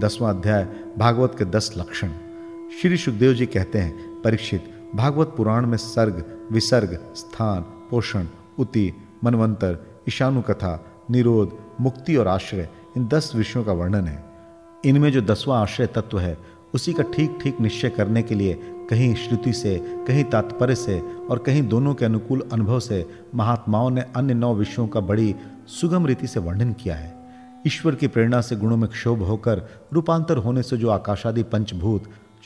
दसवां अध्याय, भागवत के दस लक्षण। श्री सुखदेव जी कहते हैं, परीक्षित, भागवत पुराण में सर्ग, विसर्ग, स्थान, पोषण, उति, मनवंतर ईशानु कथा निरोध, मुक्ति और आश्रय, इन दस विषयों का वर्णन है। इनमें जो दसवां आश्रय तत्व है, उसी का ठीक ठीक निश्चय करने के लिए कहीं श्रुति से, कहीं तात्पर्य से और कहीं दोनों के अनुकूल अनुभव से महात्माओं ने अन्य नौ विषयों का बड़ी सुगम रीति से वर्णन किया है। ईश्वर की प्रेरणा से गुणों में क्षोभ होकर रूपांतर होने से जो आकाशादि पंचभूत,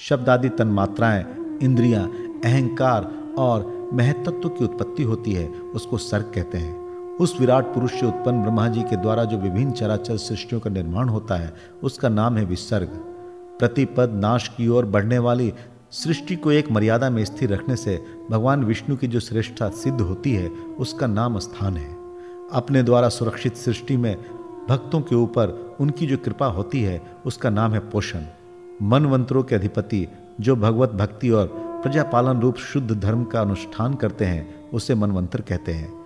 शब्दादि तन्मात्राएँ, इंद्रियाँ, अहंकार और महतत्व की उत्पत्ति होती है, उसको सर्ग कहते हैं। उस विराट पुरुष से उत्पन्न ब्रह्मा जी के द्वारा जो विभिन्न चराचर सृष्टियों का निर्माण होता है, उसका नाम है विसर्ग। प्रतिपद नाश की ओर बढ़ने वाली सृष्टि को एक मर्यादा में स्थिर रखने से भगवान विष्णु की जो श्रेष्ठता सिद्ध होती है, उसका नाम स्थान है। अपने द्वारा सुरक्षित सृष्टि में भक्तों के ऊपर उनकी जो कृपा होती है, उसका नाम है पोषण। मनवंतरों के अधिपति, जो भगवत भक्ति और प्रजापालन रूप शुद्ध धर्म का अनुष्ठान करते हैं, उसे मनवंतर कहते हैं।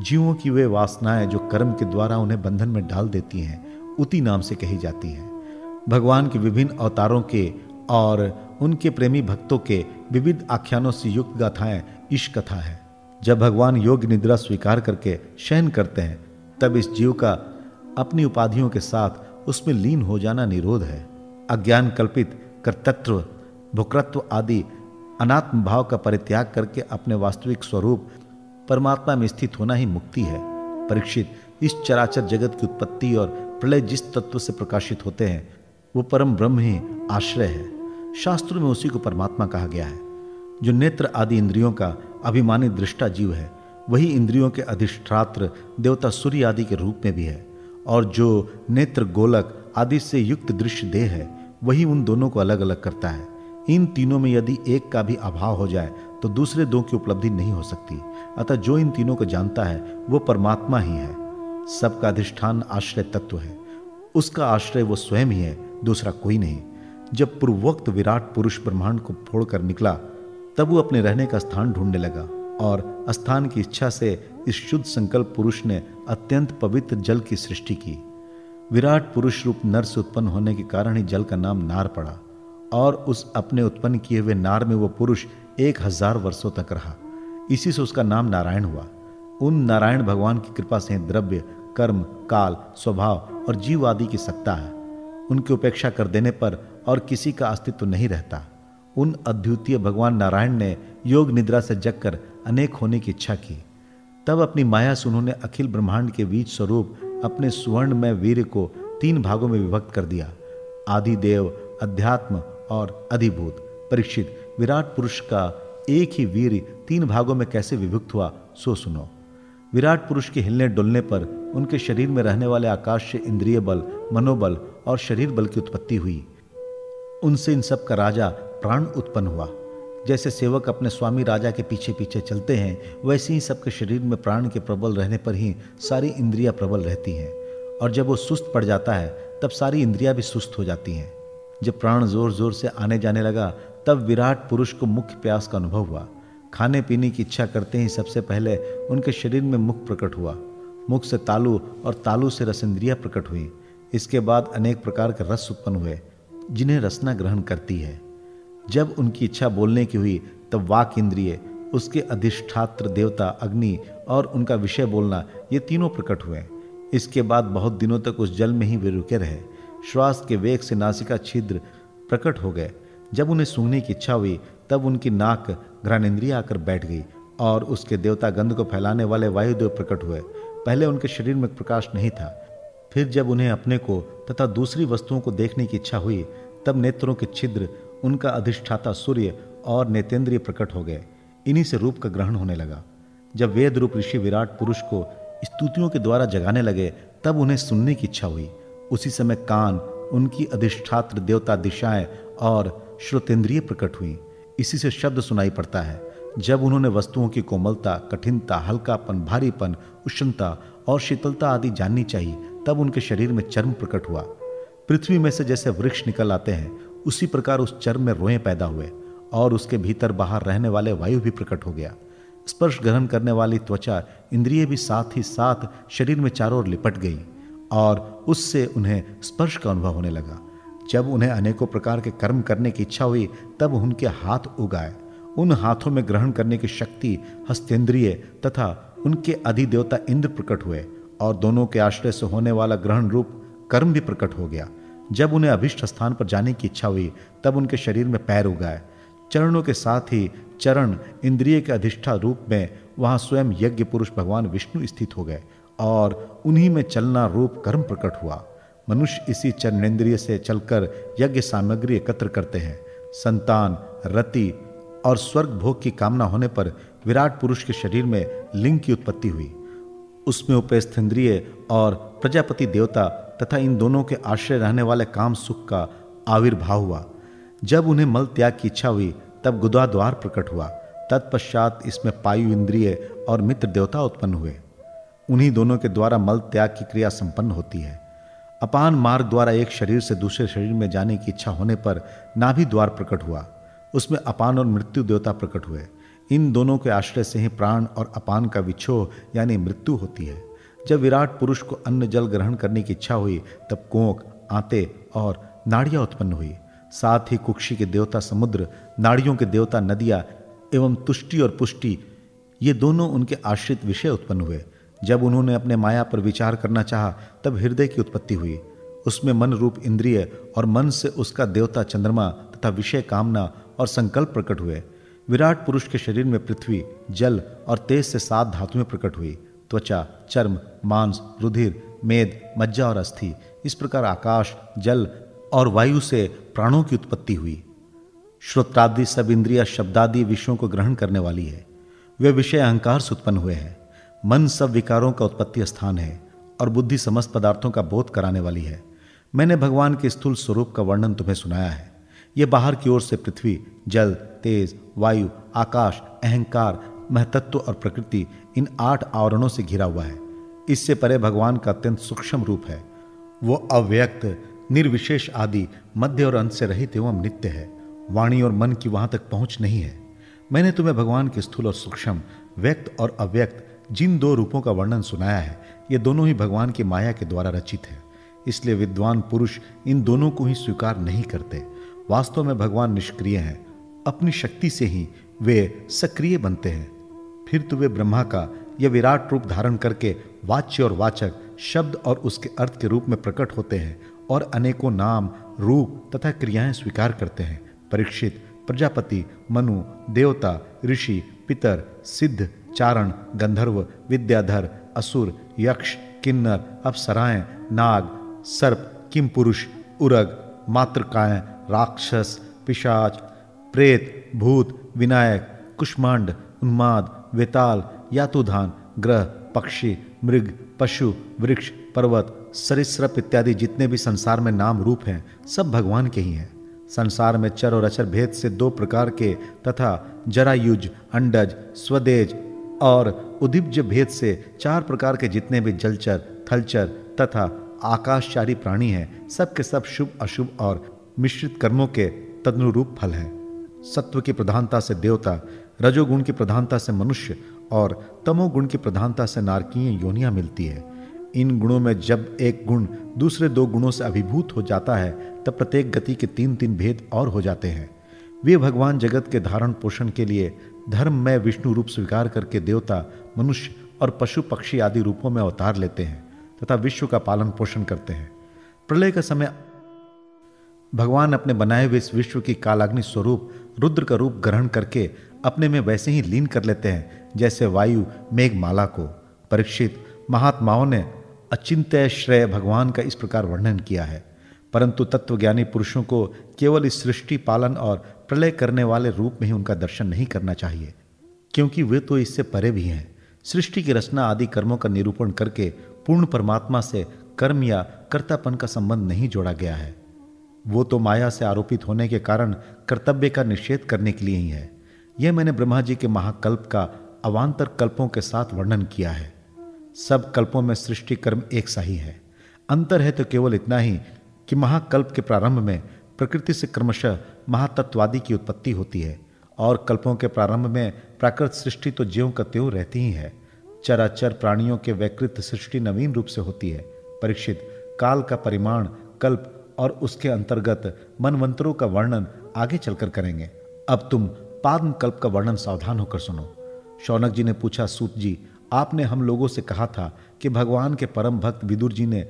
जीवों की वे वासनाएँ जो कर्म के द्वारा उन्हें बंधन में डाल देती हैं उति नाम से कही जाती हैं। भगवान के विभिन्न अवतारों के और उनके प्रेमी भक्तों के विविध आख्यानों से युक्त गाथाएँ ईश कथा है। जब भगवान योग निद्रा स्वीकार करके शयन करते हैं, तब इस जीव का अपनी उपाधियों के साथ उसमें लीन हो जाना निरोध है। अज्ञान कल्पित कर्तत्व भुक्रत्व आदि अनात्म भाव का परित्याग करके अपने वास्तविक स्वरूप परमात्मा में स्थित होना ही मुक्ति है। परीक्षित इस चराचर जगत की उत्पत्ति और प्रलय जिस तत्व से प्रकाशित होते हैं, वो परम ब्रह्म ही आश्रय है। शास्त्रों में उसी को परमात्मा कहा गया है। जो नेत्र आदि इंद्रियों का अभिमानी दृष्टा जीव है, वही इंद्रियों के अधिष्ठात्र देवता सूर्य आदि के रूप में भी है। और जो नेत्र गोलक आदि से युक्त दृश्य देह है, वही उन दोनों को अलग अलग करता है। इन तीनों में यदि एक का भी अभाव हो जाए तो दूसरे दो की उपलब्धि नहीं हो सकती। अतः जो इन तीनों को जानता है, वो परमात्मा ही है। सबका अधिष्ठान आश्रय तत्व है। उसका आश्रय वो स्वयं ही है, दूसरा कोई नहीं। जब पूर्वोक्त विराट पुरुष ब्रह्मांड को फोड़कर निकला, तब वो अपने रहने का स्थान ढूँढने लगा। और स्थान की इच्छा से इस शुद्ध संकल्प पुरुष ने अत्यंत पवित्र जल की सृष्टि की। विराट पुरुष रूप नर से उत्पन्न होने के कारण ही जल का नाम नार पड़ा और उस अपने उत्पन्न किए हुए नार में वो पुरुष एक हज़ार वर्षों तक रहा। इसी से उसका नाम नारायण हुआ। उन नारायण भगवान की कृपा से द्रव्य, कर्म, काल, स्वभाव और जीव आदि की सत्ता है। उनकी उपेक्षा कर देने पर और किसी का अस्तित्व नहीं रहता। उन अद्वितीय भगवान नारायण ने योग निद्रा से जगकर अनेक होने की इच्छा की। तब अपनी माया से उन्होंने अखिल ब्रह्मांड के बीच स्वरूप अपने सुवर्ण में वीर को तीन भागों में विभक्त कर दिया। आदि देव अध्यात्म और अधिभूत। परीक्षित, विराट पुरुष का एक ही वीर तीन भागों में कैसे विभक्त हुआ, सो सुनो। विराट पुरुष के हिलने डुलने पर उनके शरीर में रहने वाले आकाश से इंद्रिय बल, मनोबल और शरीर बल की उत्पत्ति हुई। उनसे इन सब का राजा प्राण उत्पन्न हुआ। जैसे सेवक अपने स्वामी राजा के पीछे पीछे चलते हैं, वैसे ही सबके शरीर में प्राण के प्रबल रहने पर ही सारी इंद्रियाँ प्रबल रहती हैं। और जब वो सुस्त पड़ जाता है, तब सारी इंद्रियाँ भी सुस्त हो जाती हैं। जब प्राण ज़ोर ज़ोर से आने जाने लगा, तब विराट पुरुष को मुख्य प्यास का अनुभव हुआ। खाने पीने की इच्छा करते ही सबसे पहले उनके शरीर में मुख प्रकट हुआ। मुख से तालु और तालु से रसेंद्रिया प्रकट हुई। इसके बाद अनेक प्रकार के रस उत्पन्न हुए, जिन्हें रसना ग्रहण करती है। जब उनकी इच्छा बोलने की हुई, तब वाक इंद्रिय उसके अधिष्ठात्र देवता अग्नि और उनका विषय बोलना, ये तीनों प्रकट हुए। इसके बाद बहुत दिनों तक उस जल में ही वे रुके रहे। श्वास के वेग से नासिका छिद्र प्रकट हो गए। जब उन्हें सूंघने की इच्छा हुई, तब उनकी नाक घ्राणेन्द्रिय आकर बैठ गई और उसके देवता गंध को फैलाने वाले वायुदेव प्रकट हुए। पहले उनके शरीर में प्रकाश नहीं था। फिर जब उन्हें अपने को तथा दूसरी वस्तुओं को देखने की इच्छा हुई, तब नेत्रों के छिद्र उनका अधिष्ठाता सूर्य और नेतेंद्रिय प्रकट हो गए। इन्हीं से रूप का ग्रहण होने लगा। जब वेद रूप ऋषि विराट पुरुष को स्तुतियों के द्वारा जगाने लगे, तब उन्हें सुनने की इच्छा हुई। उसी समय कान, उनकी अधिष्ठात्र देवता दिशाएँ और श्रोतेंद्रिय प्रकट हुई। इसी से शब्द सुनाई पड़ता है, जब उन्होंने वस्तुओं की कोमलता, कठिनता, हल्कापन, भारीपन, उष्णता और शीतलता आदि जाननी चाहिए, तब उनके शरीर में चर्म प्रकट हुआ। पृथ्वी में से जैसे वृक्ष निकल आते हैं उसी प्रकार उस चर्म में रोए पैदा हुए और उसके भीतर बाहर रहने वाले वायु भी प्रकट हो गया। स्पर्श ग्रहण करने वाली त्वचा इंद्रिय भी साथ ही साथ शरीर में चारों ओर लिपट गई और उससे उन्हें स्पर्श का अनुभव होने लगा। जब उन्हें अनेकों प्रकार के कर्म करने की इच्छा हुई, तब उनके हाथ उगाए। उन हाथों में ग्रहण करने की शक्ति, हस्तेंद्रिय तथा उनके अधिदेवता इंद्र प्रकट हुए और दोनों के आश्रय से होने वाला ग्रहण रूप कर्म भी प्रकट हो गया। जब उन्हें अभिष्ट स्थान पर जाने की इच्छा हुई, तब उनके शरीर में पैर उगाए। चरणों के साथ ही चरण इंद्रिय के अधिष्ठा रूप में वहाँ स्वयं यज्ञ पुरुष भगवान विष्णु स्थित हो गए और उन्हीं में चलना रूप कर्म प्रकट हुआ। मनुष्य इसी चरणेन्द्रिय से चलकर यज्ञ सामग्री एकत्र करते हैं। संतान, रति और स्वर्ग भोग की कामना होने पर विराट पुरुष के शरीर में लिंग की उत्पत्ति हुई। उसमें उपस्थ इंद्रिय और प्रजापति देवता तथा इन दोनों के आश्रय रहने वाले काम सुख का आविर्भाव हुआ। जब उन्हें मल त्याग की इच्छा हुई, तब गुदा द्वार प्रकट हुआ। तत्पश्चात इसमें पायु इंद्रिय और मित्र देवता उत्पन्न हुए। उन्हीं दोनों के द्वारा मल त्याग की क्रिया संपन्न होती है। अपान मार्ग द्वारा एक शरीर से दूसरे शरीर में जाने की इच्छा होने पर नाभि द्वार प्रकट हुआ। उसमें अपान और मृत्यु देवता प्रकट हुए। इन दोनों के आश्रय से ही प्राण और अपान का विछोह, यानी मृत्यु होती है। जब विराट पुरुष को अन्न जल ग्रहण करने की इच्छा हुई, तब कोंक आते और नाड़ियाँ उत्पन्न हुई। साथ ही कुक्षी के देवता समुद्र, नाड़ियों के देवता नदियाँ एवं तुष्टि और पुष्टि, ये दोनों उनके आश्रित विषय उत्पन्न हुए। जब उन्होंने अपने माया पर विचार करना चाहा, तब हृदय की उत्पत्ति हुई। उसमें मन रूप इंद्रिय और मन से उसका देवता चंद्रमा तथा विषय कामना और संकल्प प्रकट हुए। विराट पुरुष के शरीर में पृथ्वी, जल और तेज से सात धातुएँ प्रकट हुई। त्वचा, चर्म, मांस, रुधिर, मेद, मज्जा और अस्थि। इस प्रकार आकाश, जल और वायु से प्राणों की उत्पत्ति हुई। श्रोत्रादि सब इंद्रिया शब्दादि विषयों को ग्रहण करने वाली है। वे विषय अहंकार से उत्पन्न हुए हैं। मन सब विकारों का उत्पत्ति स्थान है और बुद्धि समस्त पदार्थों का बोध कराने वाली है। मैंने भगवान के स्थूल स्वरूप का वर्णन तुम्हें सुनाया है। यह बाहर की ओर से पृथ्वी, जल, तेज, वायु, आकाश, अहंकार महतत्व और प्रकृति इन आठ आवरणों से घिरा हुआ है। इससे परे भगवान का अत्यंत सूक्ष्म रूप है। वो अव्यक्त, निर्विशेष आदि मध्य और अंत से रहित एवं नित्य है। वाणी और मन की वहाँ तक पहुँच नहीं है। मैंने तुम्हें भगवान के स्थूल और सूक्ष्म, व्यक्त और अव्यक्त जिन दो रूपों का वर्णन सुनाया है, ये दोनों ही भगवान की माया के द्वारा रचित है। इसलिए विद्वान पुरुष इन दोनों को ही स्वीकार नहीं करते। वास्तव में भगवान निष्क्रिय हैं। अपनी शक्ति से ही वे सक्रिय बनते हैं। फिर तो वे ब्रह्मा का यह विराट रूप धारण करके वाच्य और वाचक, शब्द और उसके अर्थ के रूप में प्रकट होते हैं और अनेकों नाम, रूप तथा क्रियाएँ स्वीकार करते हैं। परीक्षित, प्रजापति, मनु, देवता, ऋषि, पितर, सिद्ध, चारण, गंधर्व, विद्याधर, असुर, यक्ष, किन्नर, अप्सराएँ, नाग, सर्प किम पुरुष उरग मातृकाय राक्षस, पिशाच, प्रेत, भूत, विनायक, कुष्मांड, उन्माद वेताल, यातुधान, ग्रह, पक्षी, मृग, पशु, वृक्ष, पर्वत, सरिसृप इत्यादि जितने भी संसार में नाम रूप हैं, सब भगवान के ही हैं। संसार में चर और अचर भेद से दो प्रकार के तथा जरायुज, अंडज, स्वदेज और उदिब्ज भेद से चार प्रकार के जितने भी जलचर, थलचर तथा आकाशचारी प्राणी हैं, सब के सब शुभ, अशुभ और मिश्रित कर्मों के तदनुरूप फल हैं। सत्व की प्रधानता से देवता, रजोगुण की प्रधानता से मनुष्य और तमोगुण की प्रधानता से नारकीय योनियाँ मिलती है। इन गुणों में जब एक गुण दूसरे दो गुणों से अभिभूत हो जाता है, तब प्रत्येक गति के तीन तीन भेद और हो जाते हैं। वे भगवान जगत के धारण पोषण के लिए धर्म में विष्णु रूप स्वीकार करके देवता, मनुष्य और पशु पक्षी आदि रूपों में अवतार लेते हैं तथा विश्व का पालन पोषण करते हैं। प्रलय का समय भगवान अपने बनाए हुए इस विश्व की कालाग्नि स्वरूप, रुद्र का रूप ग्रहण करके अपने में वैसे ही लीन कर लेते हैं, जैसे वायु मेघमाला को। परीक्षित महात्माओं ने अचिंत्य श्रेय भगवान का इस प्रकार वर्णन किया है। परंतु तत्वज्ञानी पुरुषों को केवल इस सृष्टि पालन और प्रलय करने वाले रूप में ही उनका दर्शन नहीं करना चाहिए, क्योंकि वे तो इससे परे भी हैं। सृष्टि की रचना आदि कर्मों का निरूपण करके पूर्ण परमात्मा से कर्म या कर्तापन का संबंध नहीं जोड़ा गया है। वो तो माया से आरोपित होने के कारण कर्तव्य का निषेध करने के लिए ही है। यह मैंने ब्रह्मा जी के महाकल्प का अवान्तर कल्पों के साथ वर्णन किया है। सब कल्पों में सृष्टि कर्म एक सा ही है। अंतर है तो केवल इतना ही कि महाकल्प के प्रारंभ में प्रकृति से क्रमशः महातत्वादि की उत्पत्ति होती है और कल्पों के प्रारंभ में प्राकृत सृष्टि तो ज्यों का त्यों रहती ही है। चराचर प्राणियों के वैकृत सृष्टि नवीन रूप से होती है। परीक्षित, काल का परिमाण कल्प और उसके अंतर्गत मनवंतरों का वर्णन आगे चलकर करेंगे। अब तुम पाद्म कल्प का वर्णन सावधान होकर सुनो। शौनक जी ने पूछा, सूत जी, आपने हम लोगों से कहा था कि भगवान के परम भक्त विदुर जी ने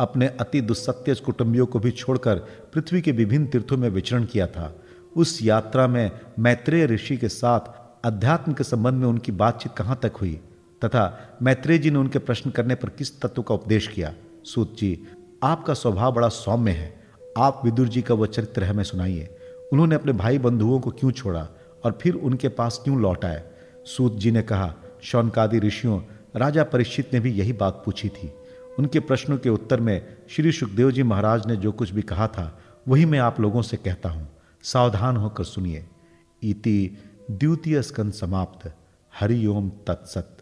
अपने अति दुस्सत्य कुटुंबियों को भी छोड़कर पृथ्वी के विभिन्न तीर्थों में विचरण किया था। उस यात्रा में मैत्रेय ऋषि के साथ अध्यात्म के संबंध में उनकी बातचीत कहाँ तक हुई? तथा मैत्रेय जी ने उनके प्रश्न करने पर किस तत्व का उपदेश किया? सूत जी आपका स्वभाव बड़ा सौम्य है। आप विदुर जी का वह चरित्र हमें सुनाइए। उन्होंने अपने भाई बंधुओं को क्यों छोड़ा और फिर उनके पास क्यों लौट आए? सूत जी ने कहा, शौनकादि ऋषियों, राजा परीक्षित ने भी यही बात पूछी थी। उनके प्रश्नों के उत्तर में श्री सुखदेव जी महाराज ने जो कुछ भी कहा था, वही मैं आप लोगों से कहता हूँ। सावधान होकर सुनिए। इति द्वितीय स्कंद समाप्त। हरिओम तत्सत।